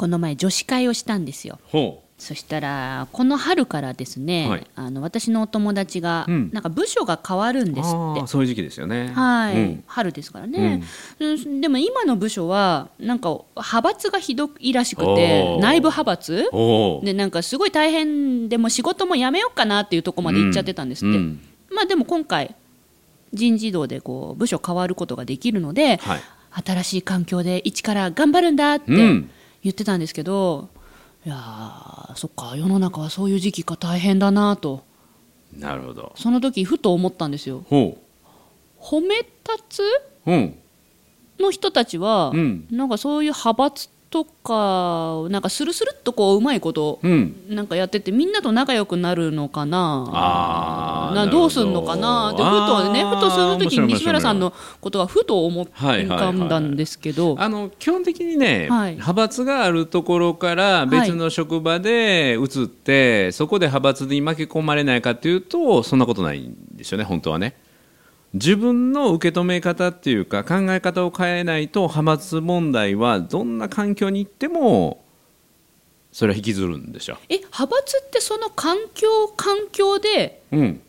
この前女子会をしたんですよ。ほそしたらこの春からですね、はい。あの私のお友達が、うん。なんか部署が変わるんうですって。そういう時期ですよね。はい、うん。春ですからね、うん。でも今の部署はなんか派閥がひどいらしくておー。内部派閥？おおでなんかすごい大変でもう仕事も辞めようかなっていうところまで行っちゃってたんですって、うん。まあでも今回人事異動でこう部署変わることができるので、はい。新しい環境で一から頑張るんだってうん言ってたんですけど、いやーそっか世の中はそういう時期が大変だなと。なるほど。その時ふと思ったんですよ。ほ褒め立つううん。の人たちは、うん。なんかそういう派閥とかなんかスルスルっとこううまいことうん。なんかやっててみんなと仲良くなるのかな？など。どうすんのかな？でふとねふとその時に西村さんのことはふと思っい浮かんだんですけど、あの基本的にね、はい。派閥があるところから別の職場で移って、そこで派閥に巻き込まれないかというとそんなことないんですよね本当はね自分の受け止め方っていうか考え方を変えないと派閥問題はどんな環境に行ってもそれは引きずるんでしょえ派閥ってその環境環境でうん。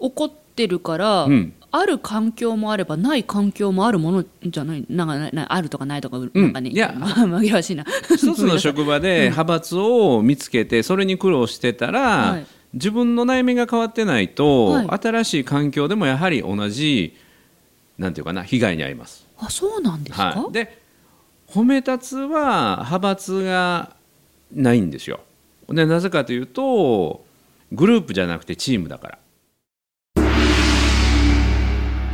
起こってるから、うん。ある環境もあればない環境もあるものじゃないなんかあるとかないとか、なんかねいや。紛らわしいな。一つの職場で派閥を見つけてそれに苦労してたら、はい自分の内面が変わってないと、はい新しい環境でもやはり同じなんていうかな被害に遭います。あそうなんですか、はい、で褒め立つは派閥がないんですよ。でなぜかというとグループじゃなくてチームだから。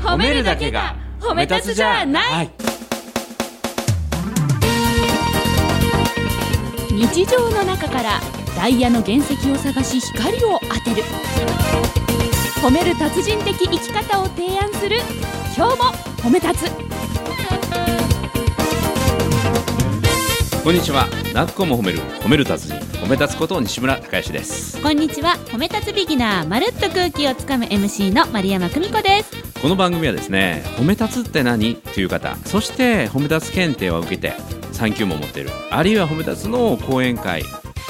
褒めるだけが褒め立つじゃないはい日常の中からダイヤの原石を探し光を当てる。褒める達人的生き方を提案する。今日も褒め立つ。こんにちは。なっこも褒める。褒める達人。褒め立つこと西村孝之です。こんにちは。褒め立つビギナー。まるっと空気をつかむ MC の丸山久美子です。この番組はですね褒め立つって何？という方。そして褒め立つ検定を受けて3級も持っている。あるいは褒め立つの講演会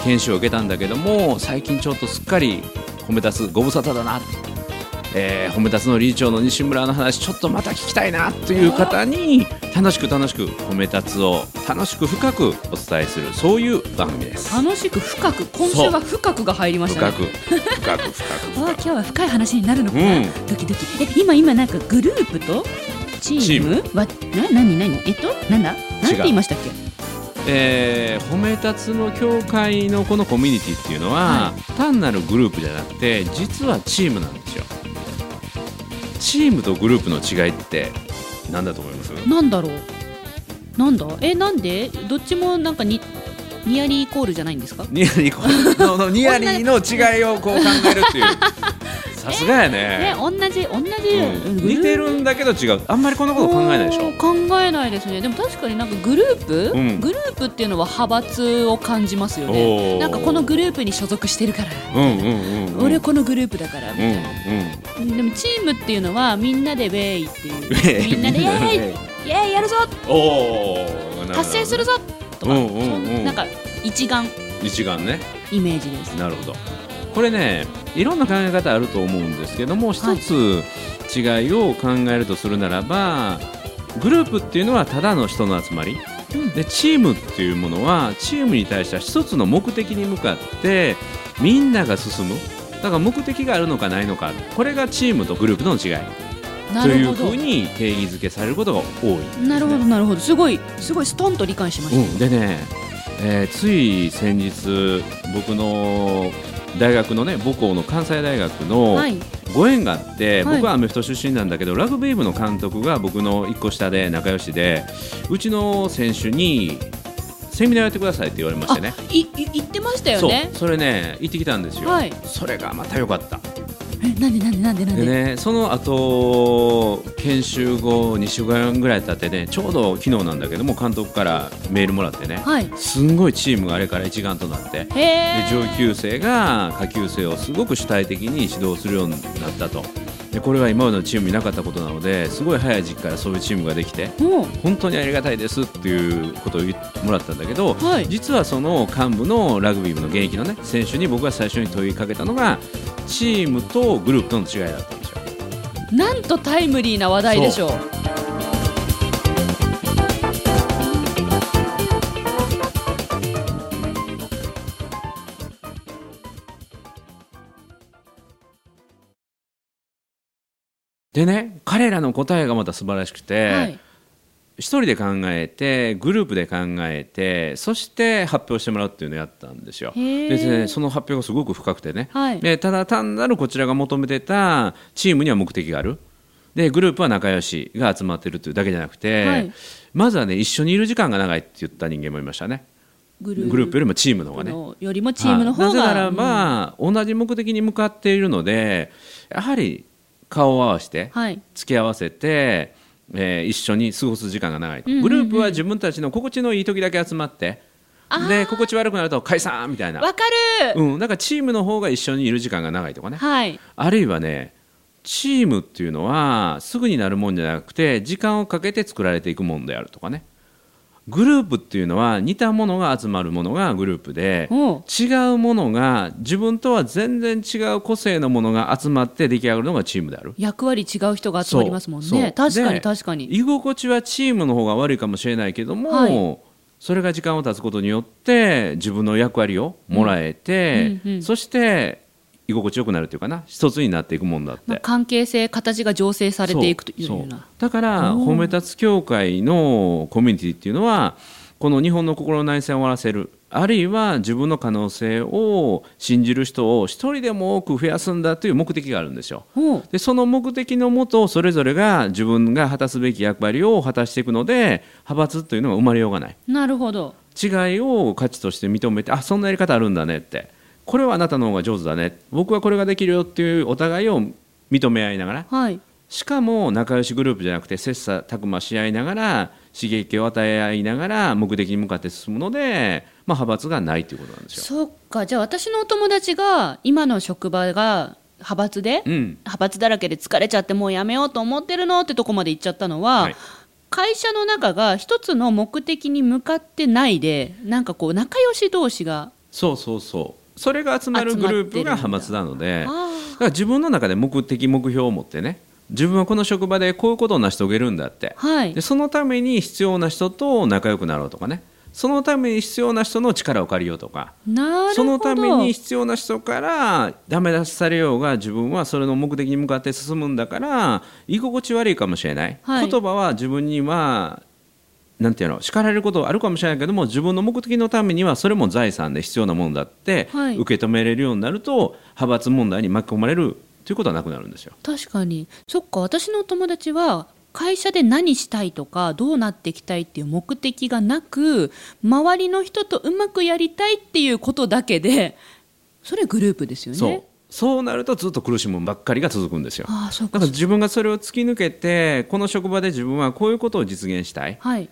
研修を受けたんだけども最近ちょっとすっかり褒め立つご無沙汰だな、えー褒め立つの理事長の西村の話ちょっとまた聞きたいなという方に楽しく楽しく褒め立つを楽しく深くお伝えするそういう番組です。楽しく深く今週は深くが入りましたね。深く深く深く。あ深く今日は深い話になるのか。な、うん。ドキドキ。え今今なんかグループとチームはな何何？えっとなんだ？なんて言いましたっけ？えー褒め立つの協会のこのコミュニティっていうのは、単なるグループじゃなくて実はチームなんですよ。チームとグループの違いって何だと思います？なんだろう。なんだ？えなんで？どっちもなんかにニアリーイコールじゃないんですか？ニヤリー ののニヤリーの違いをこう考えるっていうさすがやね。ね同じ同じ、うん。うん似てるんだけど違う。あんまりこんなこと考えないでしょ。考えないですね。でも確かになんかグループ、うん。グループっていうのは派閥を感じますよおねー。なんかこのグループに所属してるから、うんうんうんうん。俺このグループだから。みたうん。いな、でもチームっていうのはみんなでウェイって ウェイ。いうみんなで。イエーイイエーイやるぞ。うんおお達成するぞとか、うんうんうん。そんなんか一丸。一眼ね。イメージです。なるほどこれねいろんな考え方あると思うんですけども一つ違いを考えるとするならばグループっていうのはただの人の集まり。うん。でチームっていうものはチームに対しては一つの目的に向かってみんなが進む。だから目的があるのかないのか。これがチームとグループの違い。というふうに定義づけされることが多い。ね、なるほどなるほど。すごいすごいストンと理解しました、うん、でね、えーつい先日僕の大学のね母校の関西大学のはい。ご縁があって、はい。僕はアメフト出身なんだけどラグビー部の監督が僕の一個下で仲良しでうちの選手にセミナーやってくださいって言われましてね。いい言ってましたよね。それね行ってきたんですよ、はい。それがまた良かったえなんでなんでなんでなんででねその後研修後2週間ぐらい経ってねちょうど昨日なんだけども監督からメールもらってねはい。すんごいチームがあれから一丸となってへでえ上級生が下級生をすごく主体的に指導するようになったと。でこれは今までのチームになかったことなのですごい早い時期からそういうチームができて本当にありがたいですっていうことを言ってもらったんだけど、はい。実はその幹部のラグビー部の現役の、ね、選手に僕が最初に問いかけたのがチームとグループとの違いだったんですよ。なんとタイムリーな話題でしょう。でね彼らの答えがまた素晴らしくて、はい一人で考えてグループで考えてそして発表してもらうっていうのをやったんですよ。でねその発表がすごく深くてね、はい。でただ単なるこちらが求めてたチームには目的がある。でグループは仲良しが集まってるっていうだけじゃなくて、はい。まずはね一緒にいる時間が長いって言った人間もいましたね。ググループよりもチームの方がね。のよりもチームの方が、はい。なぜならば、同じ目的に向かっているのでやはり顔を合わせて、はい。付き合わせて、えー一緒に過ごす時間が長いと、うんうんうん。グループは自分たちの心地のいい時だけ集まってで心地悪くなると解散みたいな、わかる、うん、だからチームの方が一緒にいる時間が長いとかね。はい。あるいはねチームっていうのはすぐになるもんじゃなくて時間をかけて作られていくもんであるとかねグループっていうのは似たものが集まるものがグループで違うものが自分とは全然違う個性のものが集まって出来上がるのがチームである。役割違う人が集まりますもんね。確かにで確かに。居心地はチームの方が悪いかもしれないけども、はい。それが時間を経つことによって自分の役割をもらえて、うんうんうん。そして居心地よくなるというかな一つになっていくもんだって、まあ、関係性形が醸成されていくというような。だから褒め立つ協会のコミュニティっていうのはこの日本の心の内戦を終わらせる。あるいは自分の可能性を信じる人を一人でも多く増やすんだという目的があるんですよ。でその目的のもとそれぞれが自分が果たすべき役割を果たしていくので派閥というのが生まれようがない。なるほど。違いを価値として認めてあそんなやり方あるんだねってこれはあなたの方が上手だね。僕はこれができるよっていうお互いを認め合いながら。はい。しかも仲良しグループじゃなくて切磋琢磨し合いながら刺激を与え合いながら目的に向かって進むので、まあ、派閥がないということなんですよ。そっか。じゃあ私のお友達が今の職場が派閥で、うん、派閥だらけで疲れちゃってもうやめようと思ってるのってとこまで行っちゃったのは、はい。会社の中が一つの目的に向かってないでなんかこう仲良し同士がそうそうそうそれが集まるグループが派閥なのでだから自分の中で目的目標を持ってね自分はこの職場でこういうことを成し遂げるんだって。はい。でそのために必要な人と仲良くなろうとかね。そのために必要な人の力を借りようとか。そのために必要な人からダメ出しされようが自分はそれの目的に向かって進むんだから居心地悪いかもしれない、はい。言葉は自分にはなんていうの叱られることはあるかもしれないけども自分の目的のためにはそれも財産で必要なものだってはい。受け止めれるようになると、派閥問題に巻き込まれるということはなくなるんですよ。確かに。そっか。私のお友達は会社で何したいとかどうなっていきたいっていう目的がなく周りの人とうまくやりたいっていうことだけでそれグループですよね。そう。そうなるとずっと苦しむばっかりが続くんですよ。ああそうか。だから自分がそれを突き抜けてこの職場で自分はこういうことを実現したい。はい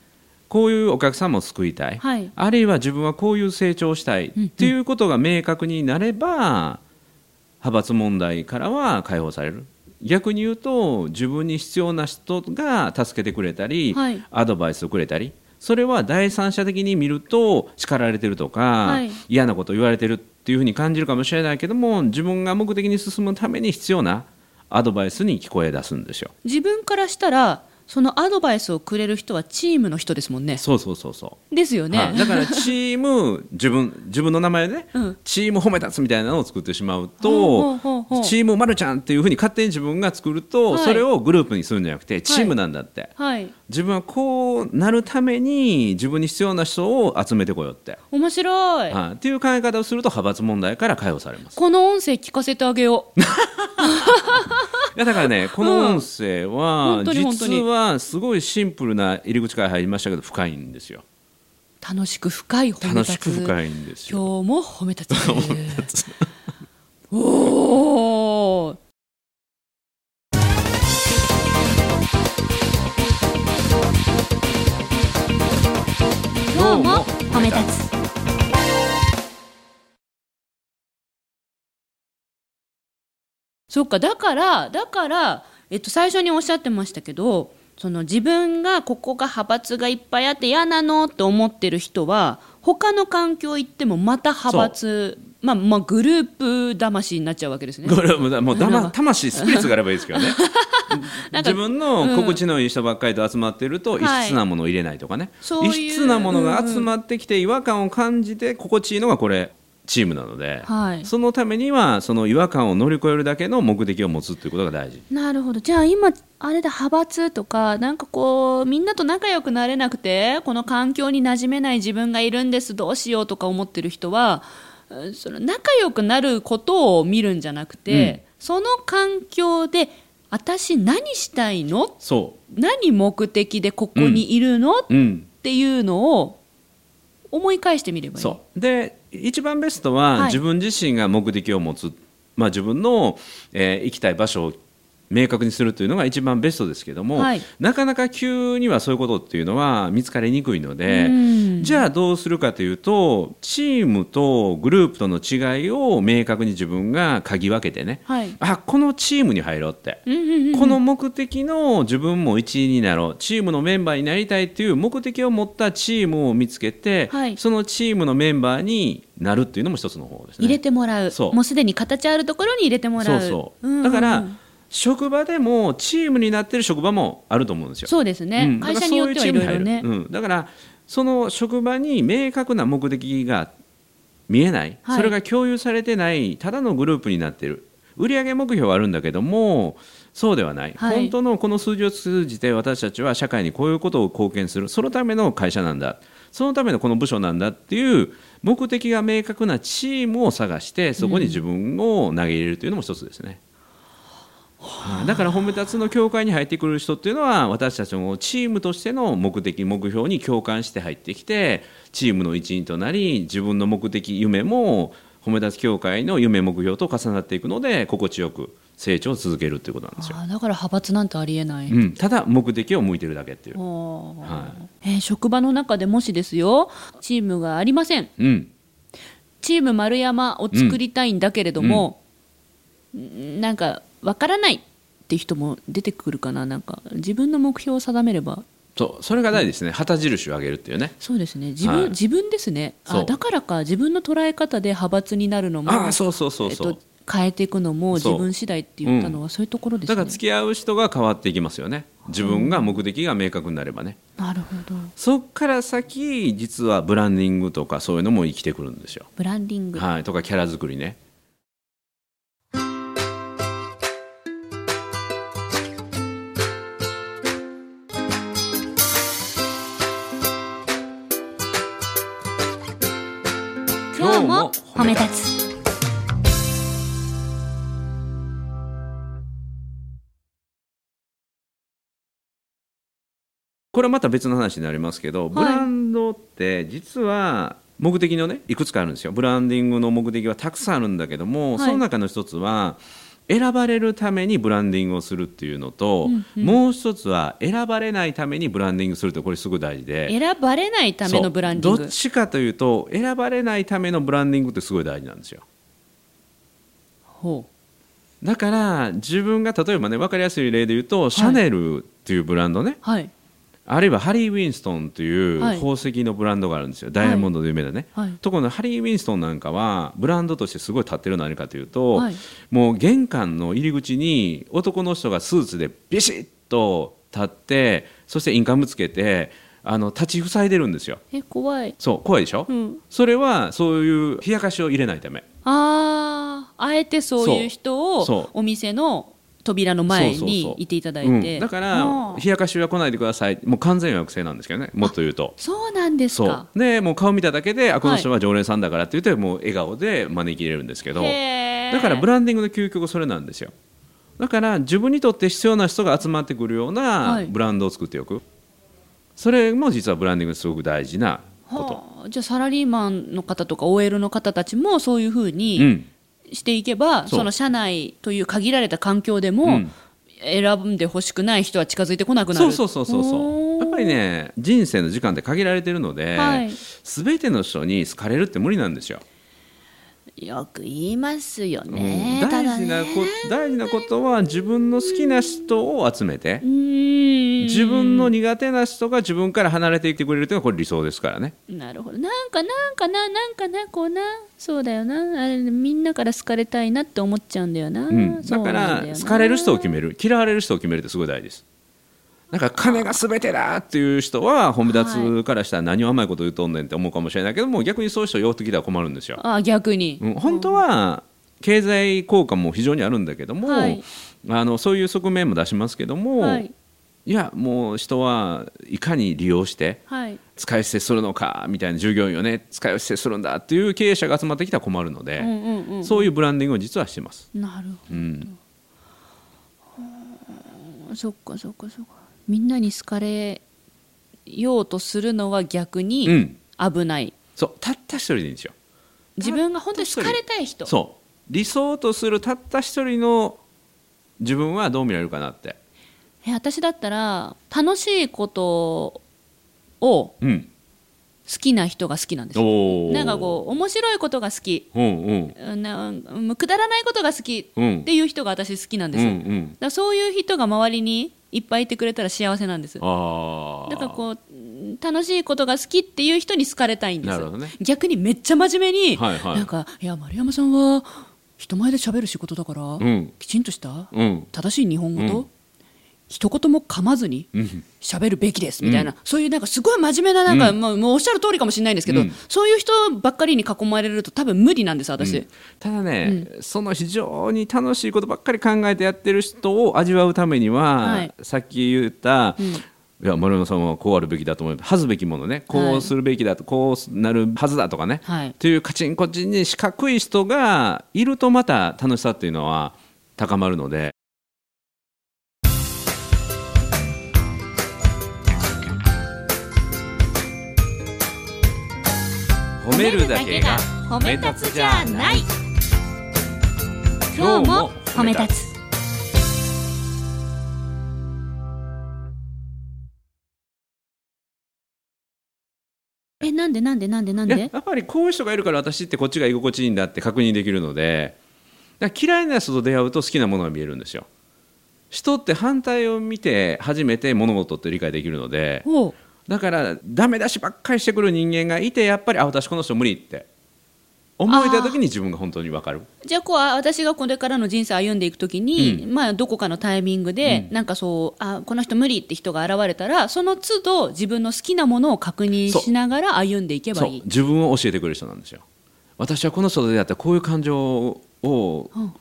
こういうお客さんも救いたい、はい。あるいは自分はこういう成長をしたい。うんっていうことが明確になれば派閥問題からは解放される。逆に言うと自分に必要な人が助けてくれたり、はい。アドバイスをくれたりそれは第三者的に見ると叱られてるとか、はい。嫌なことを言われてるっていうふうに感じるかもしれないけども自分が目的に進むために必要なアドバイスに聞こえ出すんですよ。自分からしたらそのアドバイスをくれる人はチームの人ですもんね。そうそうそうそう。ですよね、はい。だから チーム自分自分の名前でね、うん。チーム褒め立つみたいなのを作ってしまうとチームまるちゃんっていうふうに勝手に自分が作ると、はい。それをグループにするんじゃなくてチームなんだって、はい。自分はこうなるために自分に必要な人を集めてこようって、面白い、はい。っていう考え方をすると派閥問題から解放されます。この音声聞かせてあげよう。い やだからねこの音声は本当に本当に。実はすごいシンプルな入り口から入りましたけど深いんですよ。楽しく深い褒め楽立つ。しく深いんですよ。今日も褒め立つ。おお今日も褒め立つそっか。だからだから、えっと、最初におっしゃってましたけどその自分がここが派閥がいっぱいあって嫌なのって思ってる人は他の環境行ってもまた派閥まあまあグループ魂になっちゃうわけですね。これはもうもうだま魂スピリッツがあればいいですけどね。自分の心地のいい人ばっかりと集まってると異はい。質なものを入れないとかね、そういう異質なものが集まってきて違和感を感じて心地いいのがこれチームなので、はい。そのためにはその違和感を乗り越えるだけの目的を持つっていうことが大事。なるほど。じゃあ今あれだ派閥とかなんかこうみんなと仲良くなれなくてこの環境に馴染めない自分がいるんですどうしようとか思ってる人はうんその仲良くなることを見るんじゃなくて、その環境で私何したいの？そ何目的でここにいるの、っううん。ていうのを思い返してみればいい。そう。で一番ベストは、はい。自分自身が目的を持つ、まあ、自分の、えー行きたい場所を明確にするというのが一番ベストですけども、はい。なかなか急にはそういうことっていうのは見つかりにくいので、うん。じゃあどうするかというとチームとグループとの違いを明確に自分が嗅ぎ分けてね、はい。あこのチームに入ろうって、うんうんうんこの目的の自分も一員になろう。チームのメンバーになりたいという目的を持ったチームを見つけて、はい。そのチームのメンバーになるっていうのも一つの方ですね。入れてもらうそうもうすでに形あるところに入れてもらうそうそう、んんんだから職場でもチームになってる職場もあると思うんですよ。そうですね、うん。会社によってはいろいろねだからそうん、だからその職場に明確な目的が見えない、はい。それが共有されてないただのグループになっている。売上目標はあるんだけどもそうではない、はい。本当のこの数字を通じて私たちは社会にこういうことを貢献する。そのための会社なんだ。そのためのこの部署なんだっていう目的が明確なチームを探してそこに自分を投げ入れるというのも一つですね。はいだから褒め立つの協会に入ってくる人っていうのは私たちもチームとしての目的目標に共感して入ってきてチームの一員となり自分の目的夢も褒め立つ協会の夢目標と重なっていくので心地よく成長を続けるっていうことなんですよ。だから派閥なんてありえない、うん、ただ目的を向いてるだけっていう。はえー職場の中でもしですよチームがありません。うん、チーム丸山を作りたいんだけれども、ん。なんかわからないって人も出てくるかななんか。自分の目標を定めれば。そうそれが大事ですね。旗印を上げるっていうね。そうですね。自分,、はい。自分ですね。あだからか自分の捉え方で派閥になるのもああそうそうそうそう、えっと、変えていくのも自分次第って言ったのはそういうところですね。だから付き合う人が変わっていきますよね。自分が目的が明確になればね。なるほど。そっから先実はブランディングとかそういうのも生きてくるんですよ。ブランディング、はい、とかキャラ作りね。日も褒め立つ。これはまた別の話になりますけど、ブランドって実は目的のねいくつかあるんですよ。ブランディングの目的はたくさんあるんだけども、はい。その中の一つは選ばれるためにブランディングをするっていうのと、うんうん。もう一つは選ばれないためにブランディングするってこれすごい大事で。選ばれないためのブランディング。どっちかというと選ばれないためのブランディングってすごい大事なんですよ。ほだから自分が例えばね分かりやすい例で言うと、シャネルっていうブランドね。うはいあるいはハリー・ウィンストンというはい。宝石のブランドがあるんですよ、ダイヤモンドで有名なね、はい。ところがハリー・ウィンストンなんかはブランドとしてすごい立ってるのは何かというと、はい。もう玄関の入り口に男の人がスーツでビシッと立ってそしてインカムつけてあの立ち塞いでるんですよ。え怖い。そう怖いでしょ、うん。それはそういう冷やかしを入れないため。あああえてそういう人をお店の扉の前にいていただいうん。てだから冷やかしは来ないでください。もう完全予約制なんですけどね。もっと言うと。そうなんですそかう。でもう顔見ただけであこの人は常連さんだからって言ってもう笑顔で招き入れるんですけど。だからブランディングの究極それなんですよ。だから自分にとって必要な人が集まってくるようはない。ブランドを作っておく、それも実はブランディングすごく大事なこと、はあ。じゃあサラリーマンの方とか OL の方たちもそういうふううにんしていけば、その社内という限られた環境でも、うん。選んでほしくない人は近づいてこなくなる。そうそうそうそうやっぱりね人生の時間って限られてるので、はい。全ての人に好かれるって無理なんですよよく言いますようん。ね、大事なこ大事なことは自分の好きな人を集めて自分の苦手な人が自分から離れていってくれるというのはこれ理想ですからね。なるほど。なんかなんかななんかなこうな。そうだよな。あれみんなから好かれたいなって思っちゃうんだよな、うん、だから好かれる人を決める。嫌われる人を決めるってすごい大事ですだから金が全てだっていう人は褒め立つからしたら何を甘いこと言うとんねんって思うかもしれないけども逆にそういう人を寄ってきたら困るんですよ、あ逆に、うん、本当は経済効果も非常にあるんだけども、はい。あのそういう側面も出しますけども、はい。い、やもう人はいかに利用してはい。使い捨てするのかみたいな従業員をね使い捨てするんだっていう経営者が集まってきたら困るので、うんうんうんそういうブランディングを実はしてます。なるほうん。どそっかそっかそっかみんなに好かれようとするのは逆うにん、危ない、そうたった一人でいいんですよ。自分が本当に好かれたい人。そう。理想とするたった一人の自分はどう見られるかなって。え私だったら楽しいことをうん、好きな人が好きなんですなんかこう面白いことが好き。うんうん。うんなうんくだらないことが好きうん。っていう人が私好きなんですうんよ、だかうんらそういう人が周りにいっぱいいてくれたら幸せなんです。ああだからこううん楽しいことが好きっていう人に好かれたいんです。ね。逆にめっちゃ真面目に、はいはい。なんかいや丸山さんは人前で喋る仕事だから、うん。きちんとした？うん。正しい日本語と、うん一言も噛まずにうん。喋るべきですみたいな、そういうなんかすごい真面目ななんか、うん。もうもうおっしゃる通りかもしれないんですけど、うん。そういう人ばっかりに囲まれると多分無理なんです私、ただね、その非常に楽しいことばっかり考えてやってる人を味わうためには、はい。さっき言った、ん。いや丸山さんはこうあるべきだと思う恥ずべきものねこうするべきだと、こうなるはずだとかね、はい。というカチンコチンに四角い人がいるとまた楽しさっていうのは高まるので。めるだけが褒め立つじゃない。今日も褒め立つ。えなんでなんでなんでなんで？やっぱりこういう人がいるから私ってこっちが居心地いいんだって確認できるので。嫌いな人と出会うと好きなものが見えるんですよ。人って反対を見て初めて物事って理解できるのでだからダメ出しばっかりしてくる人間がいてやっぱりあ私この人無理って。思えた時に自分が本当に分かる。じゃあこうあ私がこれからの人生歩んでいくときに、まあ、どこかのタイミングで、なんかそうあこの人無理って人が現れたらその都度自分の好きなものを確認しながら歩んでいけばいい。自分を教えてくれる人なんですよ。私はこの人と出会ったらこういう感情を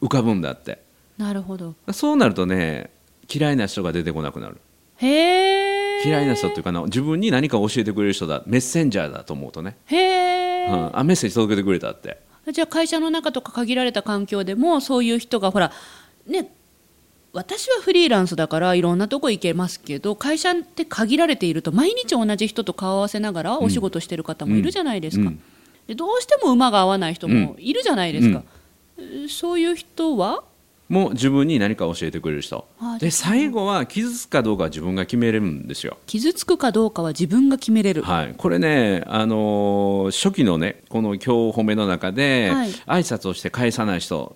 浮かぶんだって。なるほど。そうなるとね嫌いな人が出てこなくなる。へえ嫌いな人っていうかな自分に何かを教えてくれる人だメッセンジャーだと思うとね、へえ、うん、あメッセージ届けてくれたって。じゃあ会社の中とか限られた環境でもそういう人がほらね私はフリーランスだからいろんなとこ行けますけど会社って限られていると毎日同じ人と顔合わせながらお仕事してる方もいるじゃないですか、うん。うん。でどうしても馬が合わない人もいるじゃないですか、えーそういう人はもう自分に何か教えてくれる人。で最後は傷つくかどうかは自分が決めれるんですよ。傷つくかどうかは自分が決めれる、はい、これね、あのー初期のねこの今日褒めの中で、はい。挨拶をして返さない人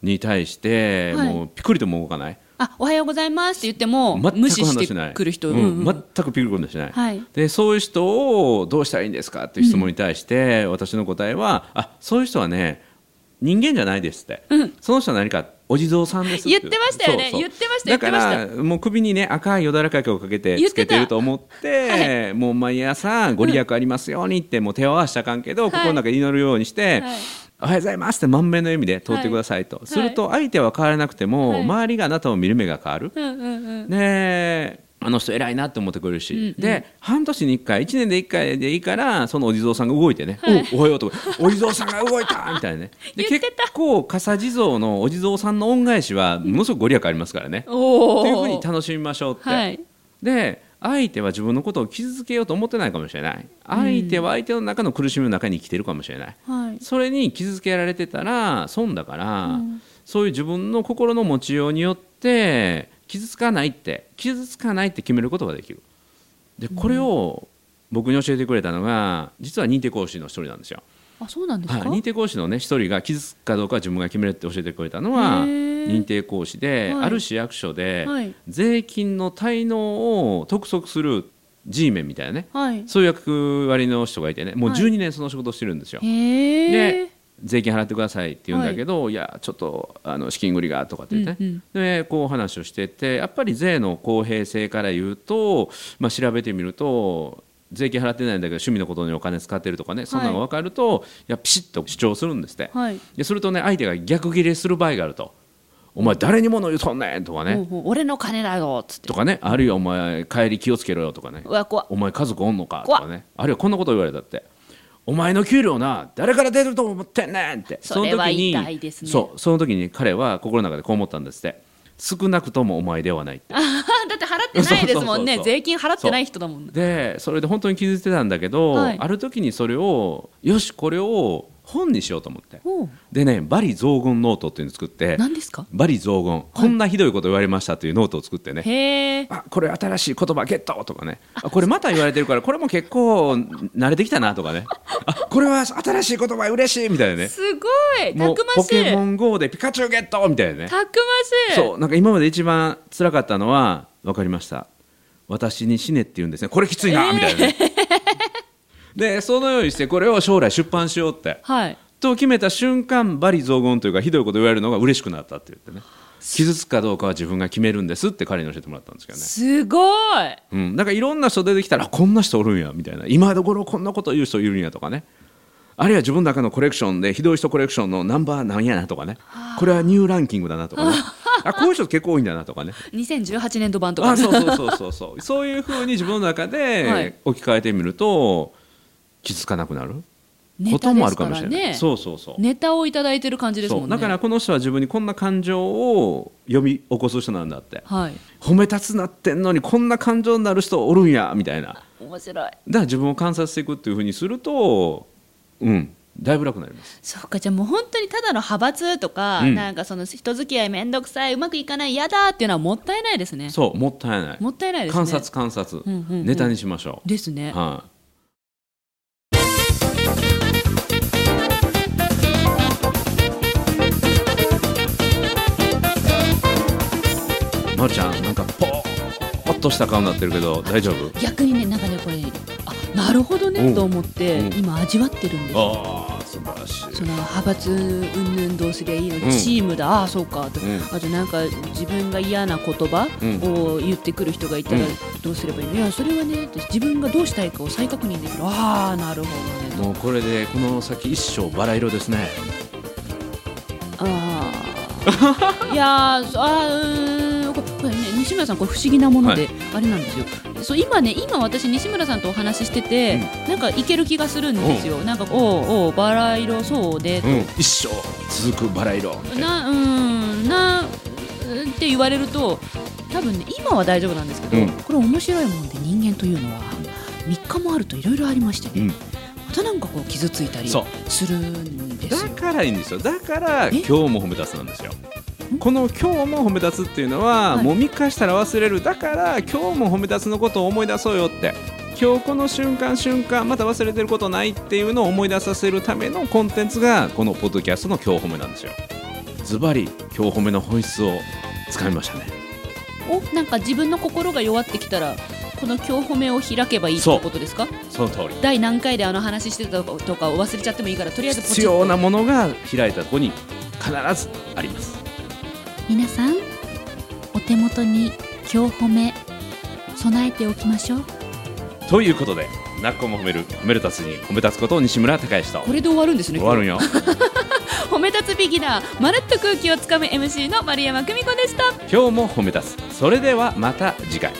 に対して、はい。もうピクリとも動かない。あおはようございますって言っても無視しない。してくる人、ううんんうん。全くピクリとしない、はい。でそういう人をどうしたらいいんですかっていう質問に対して、私の答えはあそういう人はね人間じゃないですって、その人は何かお地蔵さんです言ってましたよね。言ってましただからもう首にね赤いよだらかけをかけてつけてると思ってもう毎朝ご利益ありますようにってもう手を合わせたかんけど、はい。心の中で祈るようにして、はい。おはようございますって満面の笑みで通ってくださいと、すると相手は変わらなくても、はい。周りがあなたを見る目が変わる、うんうんうん。であの人偉いなって思ってくれるし、うんうん。で半年に1回1年で1回でいいからそのお地蔵さんが動いてね「はい。おおはよう」とか「お地蔵さんが動いた!」みたいなね。で結構笠地蔵のお地蔵さんの恩返しはものすごくご利益ありますからね、おというふうにー楽しみましょうって、はい。で相手は自分のことを傷つけようと思ってないかもしれない。相手は相手の中の苦しみの中に生きてるかもしれない、はい。それに傷つけられてたら損だから、そういう自分の心の持ちようによって傷つかないって傷つかないって決めることができる。でこれを僕に教えてくれたのが実は認定講師の一人なんですよ。ああそうなんですはい、か、認定講師のね一人が傷つくかどうかは自分が決めるって教えてくれたのは認定講師で、はい。ある市役所で、はい。税金の滞納を督促する G メンみたいなねはい。そういう役割の人がいてねもうはい。12年その仕事をしてるんですよ。で税金払ってくださいって言うんだけど、い、やちょっとあの資金繰りがとかって言って。ね、うんうん。でこう話をしててやっぱり税の公平性から言うと、まあ、調べてみると税金払ってないんだけど趣味のことにお金使ってるとかねそんなのが分かると、い、やピシッと主張するんですって。はい。でするとね相手が逆ギレする場合があると「お前誰に物言うとんねん」とかね、ほうほう。俺の金だよっつって。とかね。あるいは「お前帰り気をつけろよ」とかね。お前家族おんのかとかね。あるいはこんなこと言われたってお前の給料な誰から出ると思ってんねんって。その時にそうその時に彼は心の中でこう思ったんですって。少なくともお前ではないって。だって払ってないですもんね。税金払ってない人だもんね。でそれで本当に気づいてたんだけど、はい。ある時にそれをよしこれを本にしようと思って。でね罵詈雑言ノートっていうのを作って。何ですか？罵詈雑言。こんなひどいこと言われましたというノートを作ってね、あこれ新しい言葉ゲットとかね。あこれまた言われてるからこれも結構慣れてきたなとかね。あこれは新しい言葉嬉しいみたいなね。すごい。たくましポケモン GO でピカチュウゲットみたいなね。たくましい。そうなんか今まで一番辛かったのは分かりました。私に死ねって言うんですね。これきついな、みたいなね でそのようにしてこれを将来出版しようって。はい。と決めた瞬間バリ雑言というかひどいこと言われるのが嬉しくなったって言ってね。傷つくかどうかは自分が決めるんですって彼に教えてもらったんですけどね。すごい。うん、なんかいろんな人出てきたらあこんな人おるんやみたいな。今頃こんなこと言う人いるんやとかね。あるいは自分の中のコレクションでひどい人コレクションのナンバーなんやなとかね。これはニューランキングだなとかね。あこういう人結構多いんだなとかね。2018年度版とかあそうそうそうそうそう。そういうふうに自分の中はい。で置き換えてみると気づかなくなる？こともあるかもしれない、ですそうそうそう。ネタをいただいてる感じですもんね。そう。だからこの人は自分にこんな感情を呼び起こす人なんだって。はい。褒め立つなってんのにこんな感情になる人おるんやみたいな。面白い。だから自分を観察していくっていうふうにするとうんだいぶ楽になります。そうかじゃあもう本当にただの派閥とか、うん。なんかその人付き合い面倒くさいうまくいかない嫌だっていうのはもったいないですね。そうもったいない。もったいないですね。観察観察、うんうんうん。ネタにしましょですね。う、はい、まるちゃんなんかポーっとした顔になってるけど大丈夫？逆にねなんかねこれあなるほどうん。ねと思ってうん。今味わってるんですよ。ああ素晴らしい。その派閥云々どうすりゃいいの、うんチームだああそうかと、うん。あとなんか自分が嫌な言葉うん。を言ってくる人がいたらうん。どうすればいいの？いやそれはね自分がどうしたいかを再確認できる。ああなるほどねもうこれでこの先一生バラ色ですね。ああいやあーうーん西村さんこれ不思議なもので、あれなんですよ。そう今ね今私西村さんとお話ししてて、なんかいける気がするんですよ、なんかおうおうバラ色そうで一生続くバラ色。なうんなうんって言われると多分ね今は大丈夫なんですけど、うん。これ面白いもんで人間というのは3日もあるといろいろありましてね、うん。またなんかこう傷ついたりするんですだよ。からいいんですよ。だからえ？今日も褒め立つなんですよこの今日も褒め立つっていうのは、はい。もう3日したら忘れる。だから今日も褒め立つのことを思い出そうよって。今日この瞬間瞬間また忘れてることないっていうのを思い出させるためのコンテンツがこのポッドキャストの今日褒めなんですよ。ズバリ今日褒めの本質をつかみましたね。おなんか自分の心が弱ってきたらこの今日褒めを開けばいいってことですか？その通り。第何回であの話してたとかを忘れちゃってもいいからとりあえず必要なものが開いたとこに必ずあります皆さんお手元に今日褒め備えておきましょう。ということでなっこも褒める褒める達に褒め立つことを西村孝之とこれで終わるんですね終わるんよ。褒め立つビギナーまるっと空気をつかむ MC の丸山久美子でした。今日も褒め立つ。それではまた次回